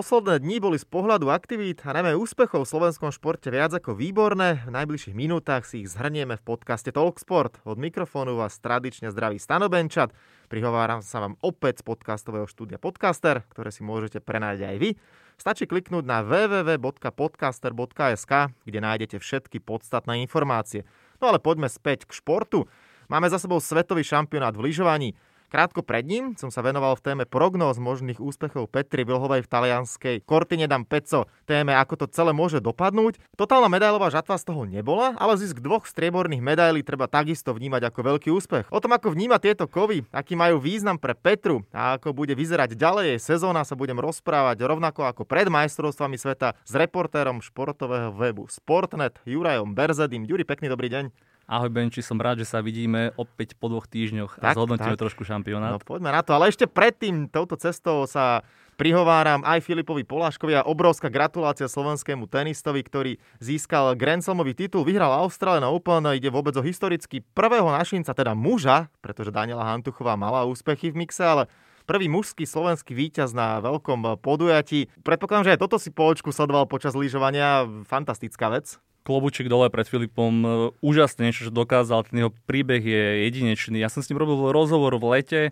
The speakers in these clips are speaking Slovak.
Posledné dni boli z pohľadu aktivít a najmä úspechov v slovenskom športe viac ako výborné. V najbližších minútach si ich zhrnieme v podcaste Talksport. Od mikrofónu vás tradične zdraví Stano Benčat. Prihováram sa vám opäť z podcastového štúdia Podcaster, ktoré si môžete prenájsť aj vy. Stačí kliknúť na www.podcaster.sk, kde nájdete všetky podstatné informácie. No ale poďme späť k športu. Máme za sebou svetový šampionát v lyžovaní. Krátko pred ním som sa venoval v téme prognóz možných úspechov Petri Vilhovej v talianskej Cortine d'Ampezzo, téme ako to celé môže dopadnúť. Totálna medailová žatva z toho nebola, ale zisk dvoch strieborných medailí treba takisto vnímať ako veľký úspech. O tom, ako vníma tieto kovy, aký majú význam pre Petru a ako bude vyzerať ďalej jej sezóna, sa budem rozprávať rovnako ako pred majstrovstvami sveta s reportérom športového webu Sportnet Jurajom Berzedim. Juri, pekný dobrý deň. Ahoj Benči, som rád, že sa vidíme opäť po dvoch týždňoch a zhodnotíme trošku šampionát. No poďme na to, ale ešte predtým touto cestou sa prihováram aj Filipovi Poláškovi a obrovská gratulácia slovenskému tenistovi, ktorý získal Grand Slamový titul, vyhral Australian Open, ide vôbec o historicky prvého našinca, teda muža, pretože Daniela Hantuchová mala úspechy v mixe, ale prvý mužský slovenský víťaz na veľkom podujatí. Predpokladám, že aj toto si po očku sledoval počas lyžovania. Fantastická vec klobučík dole pred Filipom. E, úžasné niečo, čo dokázal. Ten jeho príbeh je jedinečný. Ja som s ním robil rozhovor v lete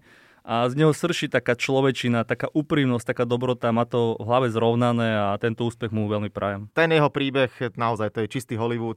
a z neho srší taká človečina, taká úprimnosť, taká dobrota, má to v hlave zrovnané a tento úspech mu veľmi prajem. Ten jeho príbeh, naozaj, to je čistý Hollywood.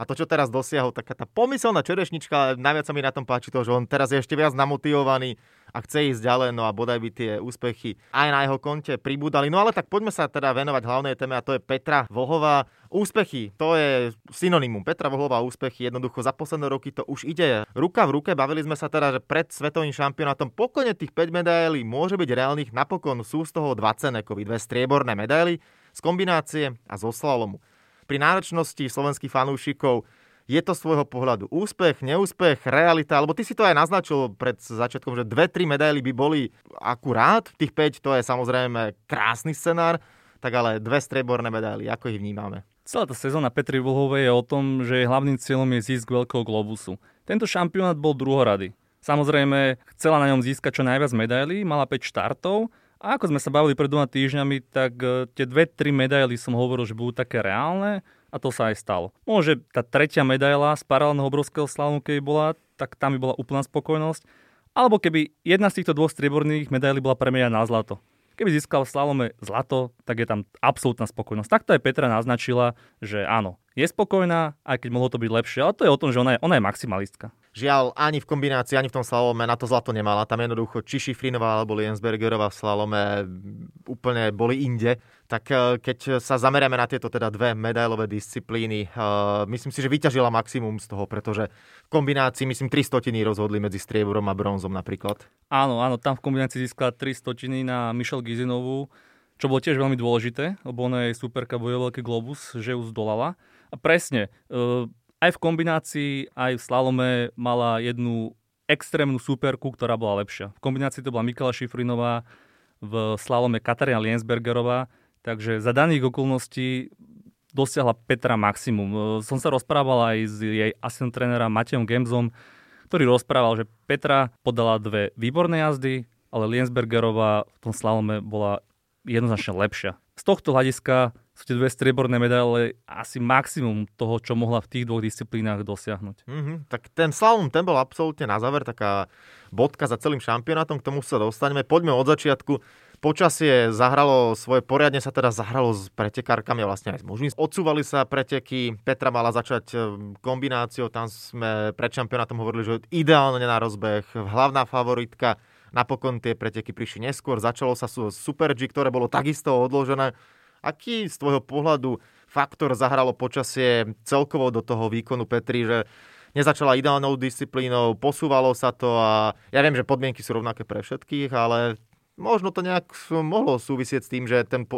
A to, čo teraz dosiahol, taká tá pomyselná čerešnička, najviac sa mi na tom páči to, že on teraz je ešte viac namotivovaný a chce ísť ďalej, no a bodaj by tie úspechy aj na jeho konte pribúdali. No ale tak poďme sa teda venovať hlavnej téme a to je Petra Vohová. Úspechy, to je synonymum. Petra Vohová úspechy, jednoducho za posledné roky to už ide ruka v ruke. Bavili sme sa teda, že pred svetovým šampionátom pokojne tých 5 medailí môže byť reálnych. Napokon sú z toho 2 cenekovi, dve strieborné medaily z kombinácie a zo slalomu pri náročnosti slovenských fanúšikov je to svojho pohľadu úspech, neúspech, realita, alebo ty si to aj naznačil pred začiatkom, že dve, tri medaily by boli akurát, tých 5 to je samozrejme krásny scenár, tak ale dve strieborné medaily, ako ich vnímame? Celá tá sezóna Petri Vlhovej je o tom, že hlavným cieľom je zisk veľkého globusu. Tento šampionát bol druhorady. Samozrejme, chcela na ňom získať čo najviac medailí, mala 5 štartov a ako sme sa bavili pred dvoma týždňami, tak e, tie dve, tri medaily som hovoril, že budú také reálne a to sa aj stalo. Môže tá tretia medaila z paralelného obrovského slavu, keby bola, tak tam by bola úplná spokojnosť. Alebo keby jedna z týchto dvoch strieborných medailí bola premenená na zlato. Keby získal slalome zlato, tak je tam absolútna spokojnosť. Takto aj Petra naznačila, že áno, je spokojná, aj keď mohlo to byť lepšie, ale to je o tom, že ona je, ona je maximalistka. Žiaľ, ani v kombinácii, ani v tom slalome na to zlato nemala. Tam jednoducho či Šifrinová alebo Liensbergerová v slalome úplne boli inde. Tak eh, keď sa zameriame na tieto teda dve medailové disciplíny, uh, myslím si, že vyťažila maximum z toho, pretože v kombinácii, myslím, 3 stotiny rozhodli medzi strieborom a bronzom napríklad. Áno, áno, tam v kombinácii získala 3 stotiny na Michelle Gizinovú, čo bolo tiež veľmi dôležité, lebo ona je superka bojoval veľký globus, že ju zdolala. A presne, uh, aj v kombinácii, aj v slalome mala jednu extrémnu superku, ktorá bola lepšia. V kombinácii to bola Mikala Šifrinová, v slalome Katarína Liensbergerová, takže za daných okolností dosiahla Petra maximum. Som sa rozprával aj s jej asistent trénera Matejom Gemzom, ktorý rozprával, že Petra podala dve výborné jazdy, ale Liensbergerová v tom slalome bola jednoznačne lepšia. Z tohto hľadiska sú tie dve strieborné medaile asi maximum toho, čo mohla v tých dvoch disciplínach dosiahnuť. Mm-hmm. Tak ten slalom, ten bol absolútne na záver taká bodka za celým šampionátom, k tomu sa dostaneme. Poďme od začiatku. Počasie zahralo svoje, poriadne sa teda zahralo s pretekárkami a vlastne aj s mužmi. Odsúvali sa preteky, Petra mala začať e, kombináciou, tam sme pred šampionátom hovorili, že ideálne na rozbeh, hlavná favoritka. Napokon tie preteky prišli neskôr, začalo sa Super G, ktoré bolo takisto odložené. Aký z tvojho pohľadu faktor zahralo počasie celkovo do toho výkonu Petri, že nezačala ideálnou disciplínou, posúvalo sa to a ja viem, že podmienky sú rovnaké pre všetkých, ale možno to nejak mohlo súvisieť s tým, že, ten,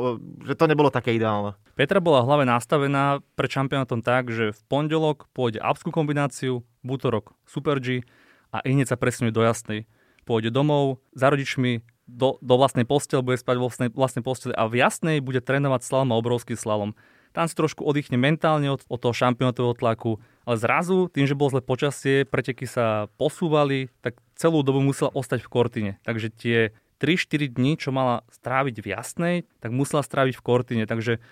že to nebolo také ideálne. Petra bola hlave nastavená pred šampionátom tak, že v pondelok pôjde apskú kombináciu, v útorok Super G a hneď sa presunuje do jasnej. Pôjde domov za rodičmi, do, do vlastnej postele, bude spať vo vlastnej, vlastnej postele a v jasnej bude trénovať slalom a obrovský slalom. Tam si trošku oddychne mentálne od, od toho šampionátového tlaku, ale zrazu, tým, že bolo zle počasie, preteky sa posúvali, tak celú dobu musela ostať v Kortine. Takže tie 3-4 dní, čo mala stráviť v Jasnej, tak musela stráviť v Kortine. Takže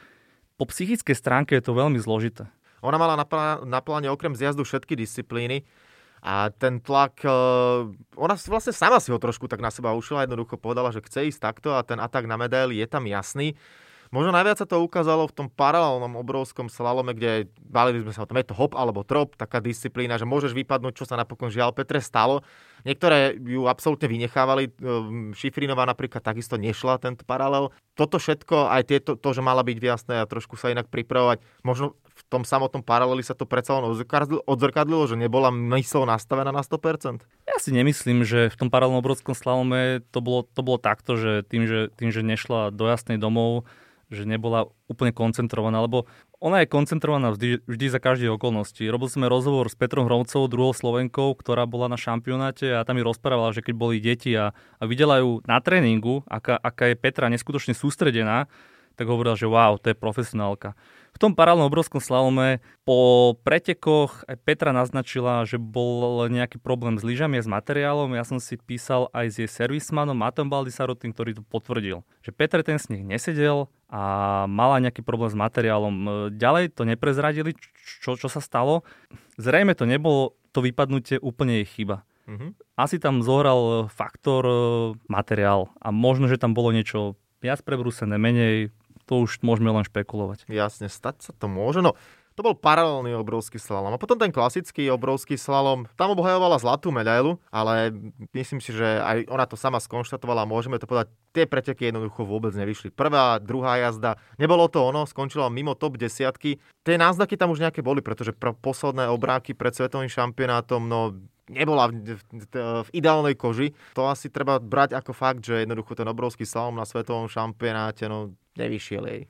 po psychickej stránke je to veľmi zložité. Ona mala na, plá- na pláne okrem zjazdu všetky disciplíny a ten tlak, e, ona vlastne sama si ho trošku tak na seba ušila, jednoducho povedala, že chce ísť takto a ten atak na medaily je tam jasný. Možno najviac sa to ukázalo v tom paralelnom obrovskom slalome, kde bavili sme sa o tom, je to hop alebo trop, taká disciplína, že môžeš vypadnúť, čo sa napokon žiaľ Petre stalo. Niektoré ju absolútne vynechávali, ehm, Šifrinová napríklad takisto nešla tento paralel. Toto všetko, aj tieto, to, že mala byť jasné a trošku sa inak pripravovať, možno v tom samotnom paraleli sa to predsa len odzrkadlilo, že nebola mysl nastavená na 100%? Ja si nemyslím, že v tom paralelnom obrovskom slalome to bolo, to bolo takto, že tým, že tým, že nešla do jasnej domov, že nebola úplne koncentrovaná, lebo ona je koncentrovaná vždy, vždy za každé okolnosti. Robil sme rozhovor s Petrom Hrovcovou, druhou Slovenkou, ktorá bola na šampionáte a tam mi rozprávala, že keď boli deti a, a videla ju na tréningu, aká, aká je Petra neskutočne sústredená, tak hovorila, že wow, to je profesionálka. Tom paralelnom obrovskom slalome po pretekoch aj Petra naznačila, že bol nejaký problém s lyžami a s materiálom. Ja som si písal aj s jej servismanom Matom Baldisarotin, ktorý to potvrdil. Že Petra ten sneh nesedel a mala nejaký problém s materiálom. Ďalej to neprezradili, čo, čo sa stalo. Zrejme to nebolo to vypadnutie úplne jej chyba. Mm-hmm. Asi tam zohral faktor e, materiál a možno, že tam bolo niečo viac prebrúsené, menej, to už môžeme len špekulovať. Jasne, stať sa to môže. No, to bol paralelný obrovský slalom. A potom ten klasický obrovský slalom, tam obhajovala zlatú medailu, ale myslím si, že aj ona to sama skonštatovala, môžeme to povedať, tie preteky jednoducho vôbec nevyšli. Prvá, druhá jazda, nebolo to ono, skončila mimo top desiatky. Tie náznaky tam už nejaké boli, pretože posledné obráky pred svetovým šampionátom, no nebola v, v, v ideálnej koži. To asi treba brať ako fakt, že jednoducho ten obrovský slalom na svetovom šampionáte, no nevyšiel jej.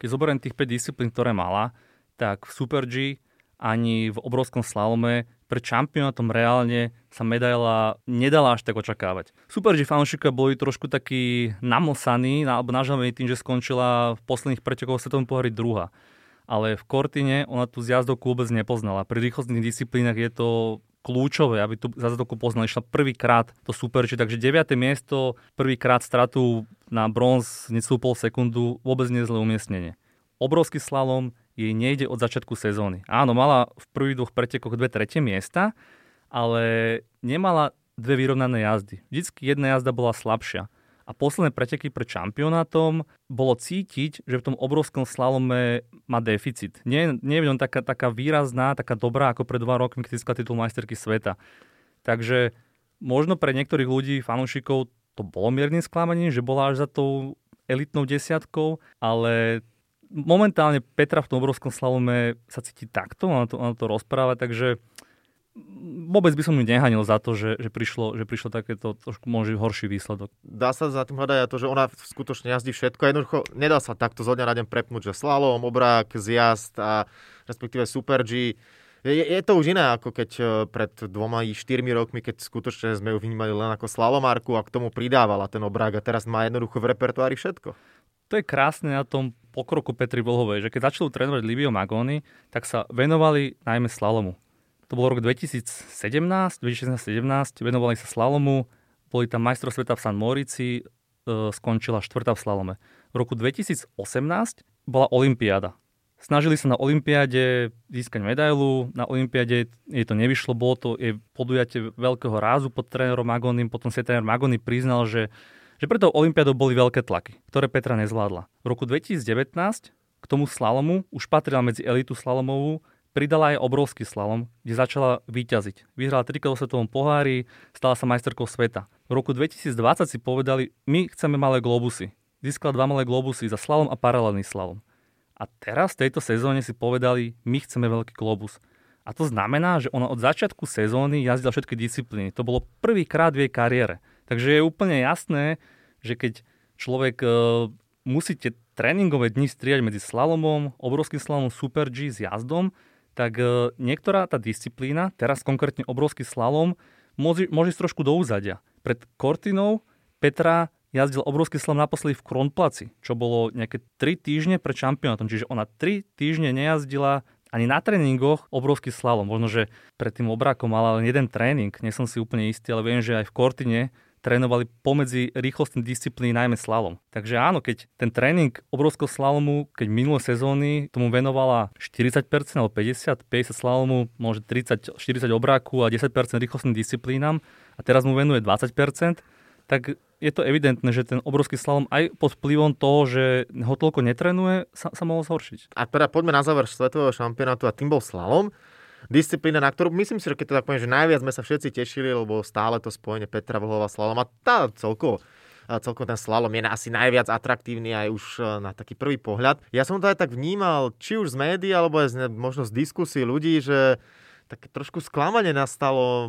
Keď zoberiem tých 5 disciplín, ktoré mala, tak v Super G ani v obrovskom slalome pred šampionátom reálne sa medaila nedala až tak očakávať. Super G fanúšika boli trošku takí namosaní alebo nažalení tým, že skončila v posledných pretekoch svetovom pohári druhá. Ale v Kortine ona tu zjazdovku vôbec nepoznala. Pri rýchlostných disciplínach je to kľúčové, aby tu zjazdovku poznali. Išla prvýkrát to Super G, takže 9. miesto, prvýkrát stratu na bronz, necelú pol sekundu, vôbec nie zlé umiestnenie. Obrovský slalom jej nejde od začiatku sezóny. Áno, mala v prvých dvoch pretekoch dve tretie miesta, ale nemala dve vyrovnané jazdy. Vždycky jedna jazda bola slabšia. A posledné preteky pred šampionátom bolo cítiť, že v tom obrovskom slalome má deficit. Nie, nie je taká, taká výrazná, taká dobrá ako pred dva rokmi, keď získala titul majsterky sveta. Takže možno pre niektorých ľudí, fanúšikov, to bolo miernym sklamaním, že bola až za tou elitnou desiatkou, ale momentálne Petra v tom obrovskom slalome sa cíti takto, ona to, ona to rozpráva, takže vôbec by som ju nehanil za to, že, že, prišlo, že prišlo takéto trošku možno horší výsledok. Dá sa za tým hľadať to, že ona skutočne jazdí všetko. Jednoducho nedá sa takto zo dňa na deň prepnúť, že slalom, obrák, zjazd a respektíve Super G je, je to už iné, ako keď e, pred dvoma i štyrmi rokmi, keď skutočne sme ju vnímali len ako slalomárku a k tomu pridávala ten obrák a teraz má jednoducho v repertoári všetko. To je krásne na tom pokroku Petri Vlhovej, že keď začali trénovať Livio Magoni, tak sa venovali najmä slalomu. To bol rok 2017, 2016-2017, venovali sa slalomu, boli tam majstrov sveta v San Morici, e, skončila štvrtá v slalome. V roku 2018 bola Olympiáda. Snažili sa na Olympiáde získať medailu, na Olympiáde jej to nevyšlo, bolo to jej podujatie veľkého rázu pod trénerom Magonim, potom si tréner Magony priznal, že, že pre Olympiádou boli veľké tlaky, ktoré Petra nezvládla. V roku 2019 k tomu slalomu už patrila medzi elitu slalomovú, pridala aj obrovský slalom, kde začala vyťaziť. Vyhrala trikrát v svetovom pohári, stala sa majsterkou sveta. V roku 2020 si povedali, my chceme malé globusy. Získala dva malé globusy za slalom a paralelný slalom. A teraz v tejto sezóne si povedali, my chceme veľký globus. A to znamená, že ona od začiatku sezóny jazdila všetky disciplíny. To bolo prvýkrát v jej kariére. Takže je úplne jasné, že keď človek e, musí tie tréningové dni striať medzi slalomom, obrovským slalomom Super G s jazdom, tak e, niektorá tá disciplína, teraz konkrétne obrovský slalom, môže, môže ísť trošku do úzadia. Pred Kortinou Petra jazdil obrovský slam naposledy v Kronplaci, čo bolo nejaké 3 týždne pred šampionátom. Čiže ona 3 týždne nejazdila ani na tréningoch obrovský slalom. Možno, že pred tým obrákom mala len jeden tréning, nie som si úplne istý, ale viem, že aj v Kortine trénovali pomedzi rýchlostných disciplín, najmä slalom. Takže áno, keď ten tréning obrovského slalomu, keď minulé sezóny tomu venovala 40% alebo 50, 50 slalomu, môže 30, 40 obráku a 10% rýchlostným disciplínam a teraz mu venuje 20%, tak je to evidentné, že ten obrovský slalom aj pod vplyvom toho, že ho toľko netrenuje, sa, sa mohol zhoršiť. A teda poďme na záver svetového šampionátu a tým bol slalom disciplína, na ktorú myslím si, že keď to tak poviem, že najviac sme sa všetci tešili, lebo stále to spojenie Petra Vlhova slalom a tá celkovo celkom ten slalom je asi najviac atraktívny aj už e, na taký prvý pohľad. Ja som to aj tak vnímal, či už z médií, alebo aj z, možno z diskusí ľudí, že také trošku sklamanie nastalo.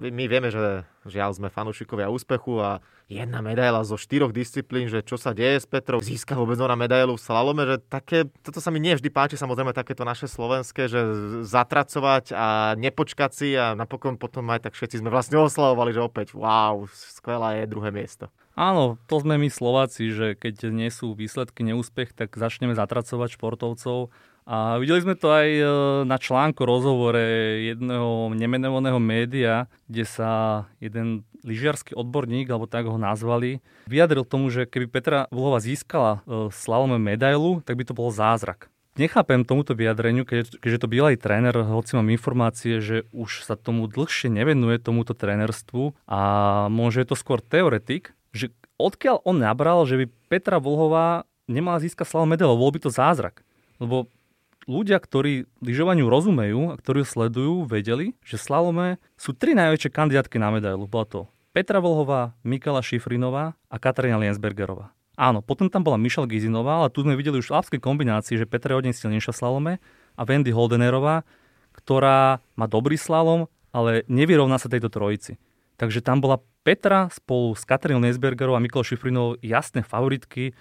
My vieme, že žiaľ sme fanúšikovia úspechu a jedna medaila zo štyroch disciplín, že čo sa deje s Petrou, získa vôbec na medailu v slalome, že také, toto sa mi nie vždy páči, samozrejme takéto naše slovenské, že zatracovať a nepočkať si a napokon potom aj tak všetci sme vlastne oslavovali, že opäť wow, skvelá je druhé miesto. Áno, to sme my Slováci, že keď nie sú výsledky, neúspech, tak začneme zatracovať športovcov a videli sme to aj e, na článku rozhovore jedného nemenovaného média, kde sa jeden lyžiarsky odborník, alebo tak ho nazvali, vyjadril tomu, že keby Petra Vlhova získala e, slalome medailu, tak by to bol zázrak. Nechápem tomuto vyjadreniu, keďže, to bývalý tréner, hoci mám informácie, že už sa tomu dlhšie nevenuje tomuto trénerstvu a môže je to skôr teoretik, že odkiaľ on nabral, že by Petra Vlhová nemala získať slalom medailu, bol by to zázrak. Lebo ľudia, ktorí lyžovaniu rozumejú a ktorí sledujú, vedeli, že slalome sú tri najväčšie kandidátky na medailu. Bola to Petra Volhová, Mikala Šifrinová a Katarína Liensbergerová. Áno, potom tam bola Michelle Gizinová, ale tu sme videli už v lápskej kombinácii, že Petra je hodne silnejšia slalome a Wendy Holdenerová, ktorá má dobrý slalom, ale nevyrovná sa tejto trojici. Takže tam bola Petra spolu s Katarínou Liensbergerovou a Mikalou Šifrinovou jasné favoritky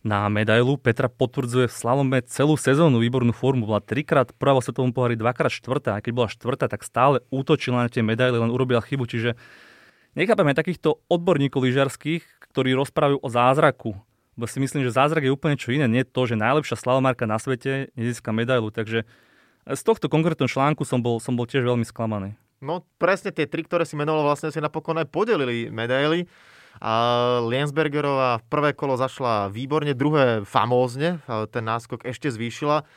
na medailu. Petra potvrdzuje v slalome celú sezónu výbornú formu. Bola trikrát prvá vo svetovom pohári, dvakrát štvrtá. A keď bola štvrtá, tak stále útočila na tie medaily, len urobila chybu. Čiže nechápame takýchto odborníkov lyžiarských, ktorí rozprávajú o zázraku. Bo si myslím, že zázrak je úplne čo iné. Nie to, že najlepšia slalomárka na svete nezíska medailu. Takže z tohto konkrétneho článku som bol, som bol tiež veľmi sklamaný. No presne tie tri, ktoré si menoval, vlastne si napokon aj podelili medaily. A Liensbergerová v prvé kolo zašla výborne, druhé famózne, ten náskok ešte zvýšila.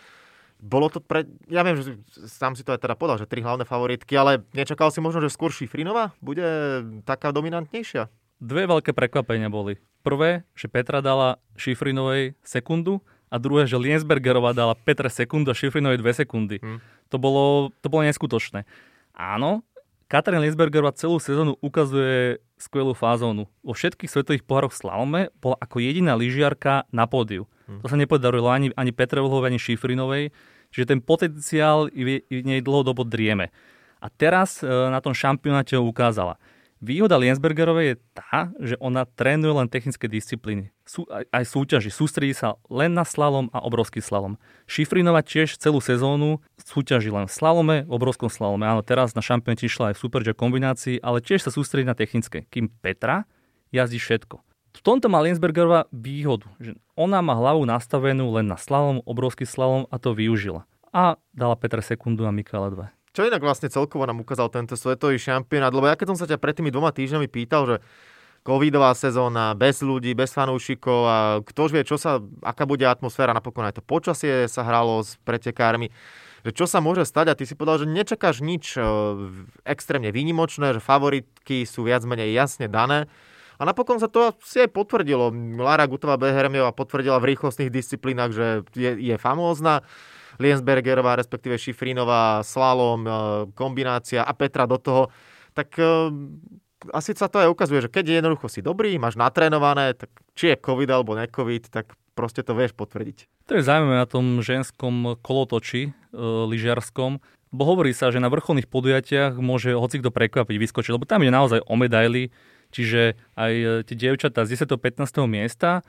Bolo to pre... Ja viem, že sám si to aj teda podal, že tri hlavné favoritky, ale nečakal si možno, že skôr Šifrinová bude taká dominantnejšia? Dve veľké prekvapenia boli. Prvé, že Petra dala Šifrinovej sekundu a druhé, že Liensbergerová dala Petre sekundu a Šifrinovej dve sekundy. Hmm. To, bolo, to bolo neskutočné. Áno, Katarín Liesbergerová celú sezónu ukazuje skvelú fázónu. Vo všetkých svetových pohároch slalome bola ako jediná lyžiarka na pódiu. Hmm. To sa nepodarilo ani, ani Petrovovej, ani Šifrinovej, čiže ten potenciál v nej dlhodobo drieme. A teraz e, na tom šampionáte ho ukázala. Výhoda Liensbergerovej je tá, že ona trénuje len technické disciplíny. Sú, aj, aj súťaži. Sústredí sa len na slalom a obrovský slalom. Šifrinova tiež celú sezónu súťaží len v slalome, v obrovskom slalome. Áno, teraz na šampionáte išla aj v Super kombinácii, ale tiež sa sústredí na technické. Kým Petra jazdí všetko. V tomto má Liensbergerová výhodu, že ona má hlavu nastavenú len na slalom, obrovský slalom a to využila. A dala Petra sekundu a Mikala 2. Čo inak vlastne celkovo nám ukázal tento svetový šampionát? Lebo ja keď som sa ťa pred tými dvoma týždňami pýtal, že covidová sezóna, bez ľudí, bez fanúšikov a kto vie, čo sa, aká bude atmosféra, napokon aj to počasie sa hralo s pretekármi, že čo sa môže stať a ty si povedal, že nečakáš nič e, extrémne výnimočné, že favoritky sú viac menej jasne dané. A napokon sa to asi aj potvrdilo. Lara Gutová Behermiová potvrdila v rýchlostných disciplínach, že je, je famózna. Liensbergerová, respektíve Šifrinová, slalom, e, kombinácia a Petra do toho, tak e, asi sa to aj ukazuje, že keď je jednoducho si dobrý, máš natrénované, tak či je COVID alebo ne-COVID, tak proste to vieš potvrdiť. To je zaujímavé na tom ženskom kolotoči e, lyžiarskom, bo hovorí sa, že na vrcholných podujatiach môže hocikto prekvapiť, vyskočiť, lebo tam je naozaj o medaily, čiže aj e, tie dievčatá z 10. 15. miesta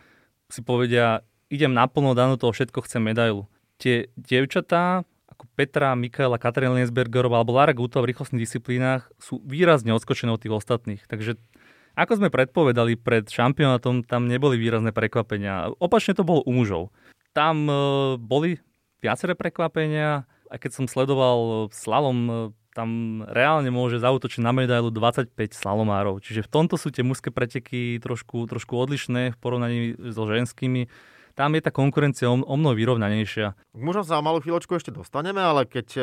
si povedia, idem naplno, dano toho všetko, chcem medailu tie dievčatá, ako Petra, Mikaela, Katarína Liensbergerová alebo Lara Guto v rýchlostných disciplínach sú výrazne odskočené od tých ostatných. Takže ako sme predpovedali pred šampionátom, tam neboli výrazné prekvapenia. Opačne to bolo u mužov. Tam e, boli viaceré prekvapenia, aj keď som sledoval slalom, e, tam reálne môže zautočiť na medailu 25 slalomárov. Čiže v tomto sú tie mužské preteky trošku, trošku odlišné v porovnaní so ženskými. Tam je tá konkurencia o, o mnoho vyrovnanejšia. Možno sa o malú chvíľočku ešte dostaneme, ale keď e,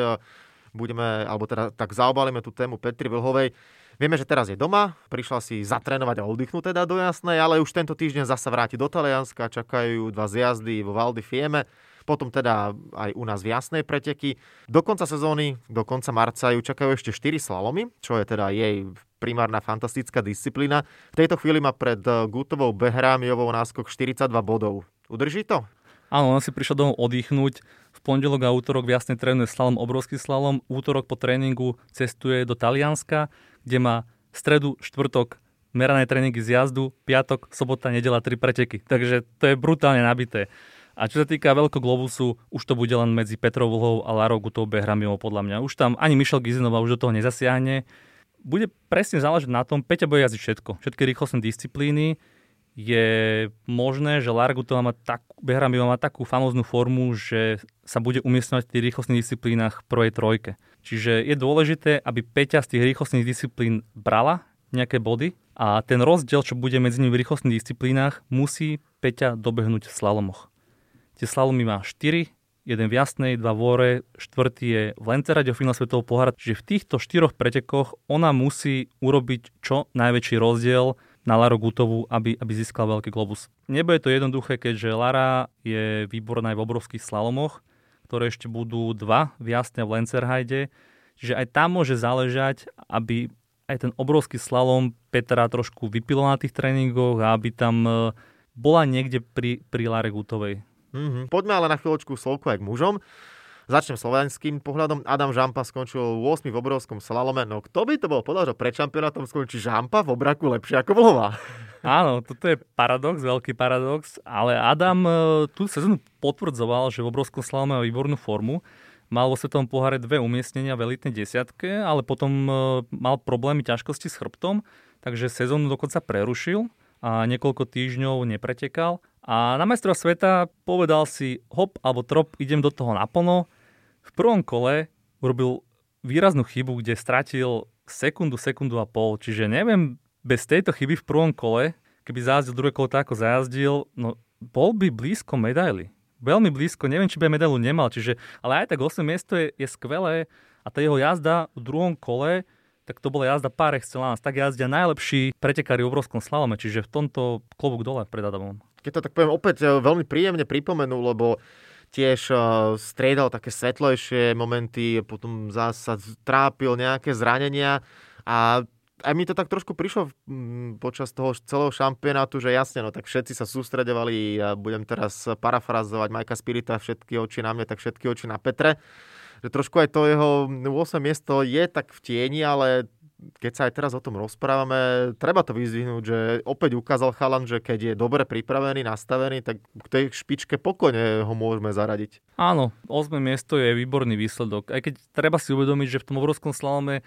budeme, alebo teda tak zaobalíme tú tému Petri Vlhovej, Vieme, že teraz je doma, prišla si zatrénovať a oddychnúť teda do jasnej, ale už tento týždeň zasa vráti do Talianska, čakajú dva zjazdy vo Valdi Fieme potom teda aj u nás v jasnej preteky. Do konca sezóny, do konca marca ju čakajú ešte 4 slalomy, čo je teda jej primárna fantastická disciplína. V tejto chvíli má pred eh, Gutovou Behrámiovou náskok 42 bodov. Udrží to? Áno, on si prišiel domov oddychnúť. V pondelok a útorok v jasnej trénuje slalom, obrovský slalom. Útorok po tréningu cestuje do Talianska, kde má stredu, štvrtok merané tréningy z jazdu, piatok, sobota, nedela, tri preteky. Takže to je brutálne nabité. A čo sa týka Veľkoglobusu, už to bude len medzi Petrov Vlhou a Larou Gutou Behramiovou podľa mňa. Už tam ani Michel Gizinova už do toho nezasiahne. Bude presne záležať na tom, Peťa bude jazdiť všetko. Všetky rýchlostné disciplíny. Je možné, že Lara Gutová má tak, Behramiová má takú famóznu formu, že sa bude umiestňovať v tých rýchlostných disciplínach prvej trojke. Čiže je dôležité, aby Peťa z tých rýchlostných disciplín brala nejaké body a ten rozdiel, čo bude medzi nimi v rýchlostných disciplínach, musí Peťa dobehnúť v slalomoch. Tie slalomy má 4, jeden v Jasnej, dva v Ore, štvrtý je v Lencerade o finále Svetového pohára. Čiže v týchto štyroch pretekoch ona musí urobiť čo najväčší rozdiel na Laru Gutovú, aby, aby získal veľký globus. Nebude to jednoduché, keďže Lara je výborná aj v obrovských slalomoch, ktoré ešte budú dva v Jasne v Lencerhajde. Čiže aj tam môže záležať, aby aj ten obrovský slalom Petra trošku vypilo na tých tréningoch a aby tam e, bola niekde pri, pri Lare Gutovej. Mm-hmm. Poďme ale na chvíľočku slovku aj k mužom. Začnem slovenským pohľadom. Adam Žampa skončil 8 v obrovskom slalome. No kto by to bol povedal, že pred šampionátom skončí Žampa v obraku lepšie ako Vlhová? Áno, toto je paradox, veľký paradox, ale Adam e, tú sezónu potvrdzoval, že v obrovskom slalome má výbornú formu. Mal vo svetovom poháre dve umiestnenia v elitnej desiatke, ale potom e, mal problémy, ťažkosti s chrbtom, takže sezónu dokonca prerušil a niekoľko týždňov nepretekal a na majstrov sveta povedal si hop alebo trop, idem do toho naplno. V prvom kole urobil výraznú chybu, kde stratil sekundu, sekundu a pol. Čiže neviem, bez tejto chyby v prvom kole, keby zajazdil druhé kolo tak, ako zajazdil, no bol by blízko medaily. Veľmi blízko, neviem, či by medailu nemal. Čiže, ale aj tak 8 miesto je, je skvelé a tá jeho jazda v druhom kole tak to bola jazda par excellence. Tak jazdia najlepší pretekári v obrovskom slalome, čiže v tomto klobúk dole pred Adamom keď to tak poviem, opäť e, veľmi príjemne pripomenul, lebo tiež striedal také svetlejšie momenty, potom zase trápil nejaké zranenia a aj mi to tak trošku prišlo počas toho celého šampionátu, že jasne, no tak všetci sa sústredovali, ja budem teraz parafrazovať Majka Spirita, všetky oči na mne, tak všetky oči na Petre. Že trošku aj to jeho 8 miesto je tak v tieni, ale keď sa aj teraz o tom rozprávame, treba to vyzvihnúť, že opäť ukázal Chalan, že keď je dobre pripravený, nastavený, tak k tej špičke pokojne ho môžeme zaradiť. Áno, 8. miesto je výborný výsledok. Aj keď treba si uvedomiť, že v tom obrovskom slalome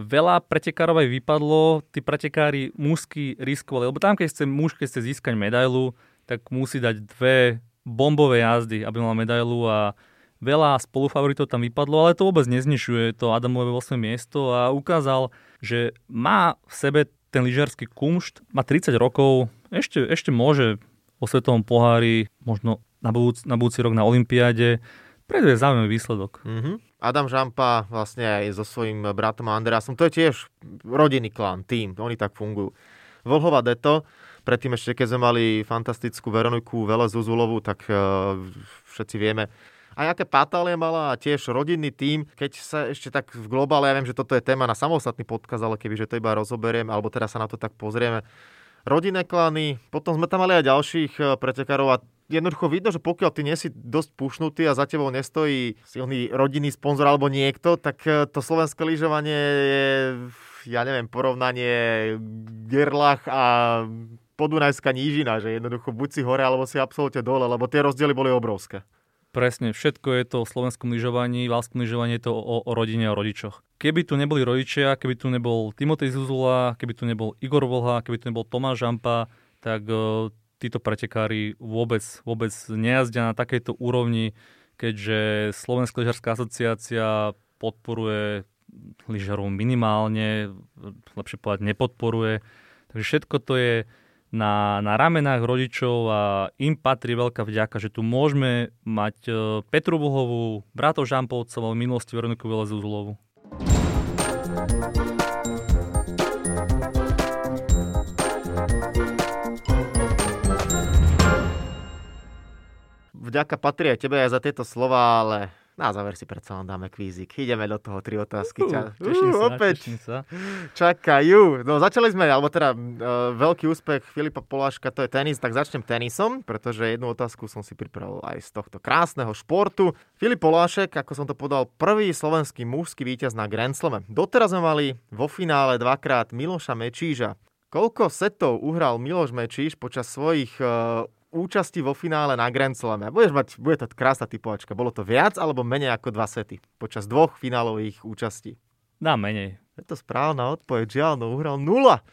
veľa pretekárov aj vypadlo, tí pretekári mužsky riskovali, lebo tam, keď chce muž, keď chce získať medailu, tak musí dať dve bombové jazdy, aby mal medailu a veľa spolufavoritov tam vypadlo, ale to vôbec neznišuje to Adamové 8 miesto a ukázal, že má v sebe ten lyžiarsky kumšt, má 30 rokov, ešte, ešte môže vo svetovom pohári, možno na budúci, na budúci rok na Olympiáde, preduje zaujímavý výsledok. Mm-hmm. Adam Žampa vlastne aj so svojím bratom Andreasom, to je tiež rodinný klan, tým, oni tak fungujú. Volhova Deto, predtým ešte keď sme mali fantastickú Veroniku Vele Zuzulovu, tak uh, všetci vieme, aj aké patálie mala a tiež rodinný tím. Keď sa ešte tak v globále, ja viem, že toto je téma na samostatný podkaz, ale keby že to iba rozoberiem, alebo teraz sa na to tak pozrieme. Rodinné klany, potom sme tam mali aj ďalších eh, pretekárov a jednoducho vidno, že pokiaľ ty nie dosť pušnutý a za tebou nestojí silný rodinný sponzor alebo niekto, tak eh, to slovenské lyžovanie je, ja neviem, porovnanie Gerlach a Podunajská nížina, že jednoducho buď si hore, alebo si absolútne dole, lebo tie rozdiely boli obrovské. Presne, všetko je to o slovenskom lyžovaní, valskom lyžovaní je to o, o rodine a rodičoch. Keby tu neboli rodičia, keby tu nebol Timotej Zuzula, keby tu nebol Igor Volha, keby tu nebol Tomáš Žampa, tak uh, títo pretekári vôbec, vôbec nejazdia na takejto úrovni, keďže Slovenská lyžarská asociácia podporuje lyžarov minimálne, lepšie povedať, nepodporuje. Takže všetko to je na, na ramenách rodičov a im patrí veľká vďaka, že tu môžeme mať e, Petru Bohovú, bratov Žampovcov, v minulosti Veroniku Velezúzlovu. Vďaka patrí aj tebe aj za tieto slova, ale na záver si predsa len dáme kvízik. Ideme do toho, tri otázky. Uh, teším uh, sa, opäť. sa. Čakajú. No začali sme, alebo teda uh, veľký úspech Filipa Poláška, to je tenis, tak začnem tenisom, pretože jednu otázku som si pripravil aj z tohto krásneho športu. Filip Polášek, ako som to povedal, prvý slovenský mužský víťaz na Grand Slame. Doteraz sme mali vo finále dvakrát Miloša Mečíža. Koľko setov uhral Miloš Mečíš počas svojich uh, účasti vo finále na Grand Slam. A budeš mať, bude to krásna typovačka. Bolo to viac alebo menej ako dva sety počas dvoch finálových účastí? Dá menej. Je to správna odpoveď. Žiaľ, no uhral 0.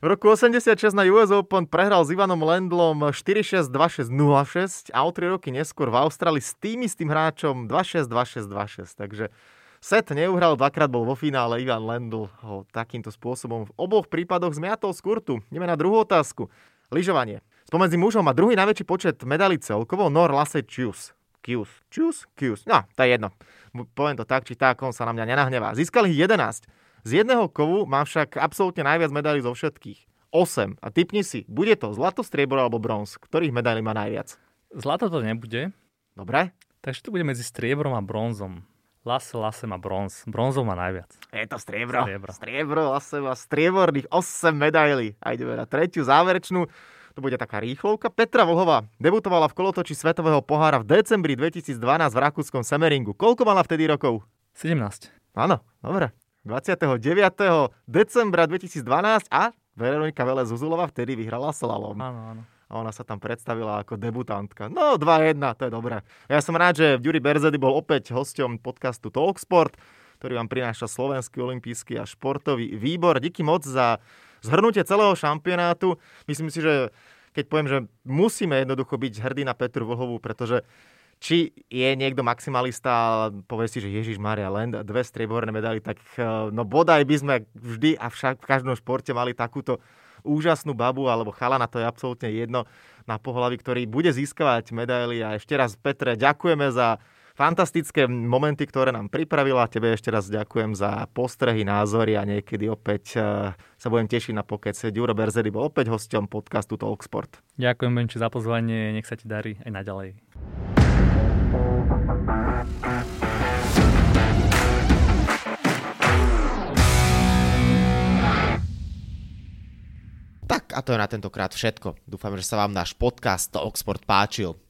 V roku 86 na US Open prehral s Ivanom Lendlom 4-6, 2-6, 0-6 a o 3 roky neskôr v Austrálii s tým istým hráčom 2-6, 2-6, 2-6. Takže set neuhral, dvakrát bol vo finále Ivan Lendl ho takýmto spôsobom v oboch prípadoch zmiatol z kurtu. Ideme na druhú otázku. Lyžovanie. Spomedzi mužov má druhý najväčší počet medalí celkovo Nor Lasse Chius. Kius. Chius? Kius. No, to je jedno. Poviem to tak, či tak, on sa na mňa nenahnevá. Získali ich 11. Z jedného kovu má však absolútne najviac medailí zo všetkých. 8. A typni si, bude to zlato, striebro alebo bronz. Ktorých medailí má najviac? Zlato to nebude. Dobre. Takže to bude medzi striebrom a bronzom. Lase, Lase má bronz. Bronzov má najviac. Je to striebro. Striebro. Striebro, Lase má strieborných 8 medailí. A ideme na tretiu záverečnú. To bude taká rýchlovka. Petra Vlhová debutovala v kolotoči Svetového pohára v decembri 2012 v rakúskom Semeringu. Koľko mala vtedy rokov? 17. Áno, dobre. 29. decembra 2012 a Veronika Vele Zuzulová vtedy vyhrala slalom. Áno, áno. A ona sa tam predstavila ako debutantka. No, 2-1, to je dobré. Ja som rád, že Ďuri Berzedy bol opäť hosťom podcastu Talksport, ktorý vám prináša Slovenský olimpijský a športový výbor. Díky moc za zhrnutie celého šampionátu. Myslím si, že keď poviem, že musíme jednoducho byť hrdí na Petru Vlhovú, pretože či je niekto maximalista a povie si, že Ježiš Maria len dve strieborné medaily, tak eh, no bodaj by sme vždy a však v každom športe mali takúto úžasnú babu alebo chalana, to je absolútne jedno na pohľavy, ktorý bude získavať medaily. A ešte raz, Petre, ďakujeme za fantastické momenty, ktoré nám pripravila. Tebe ešte raz ďakujem za postrehy, názory a niekedy opäť eh, sa budem tešiť na pokec. Ďuro Berzedy bol opäť hosťom podcastu Talksport. Ďakujem, Benči, za pozvanie. Nech sa ti darí aj naďalej. Tak a to je na tentokrát všetko. Dúfam, že sa vám náš podcast Talksport páčil.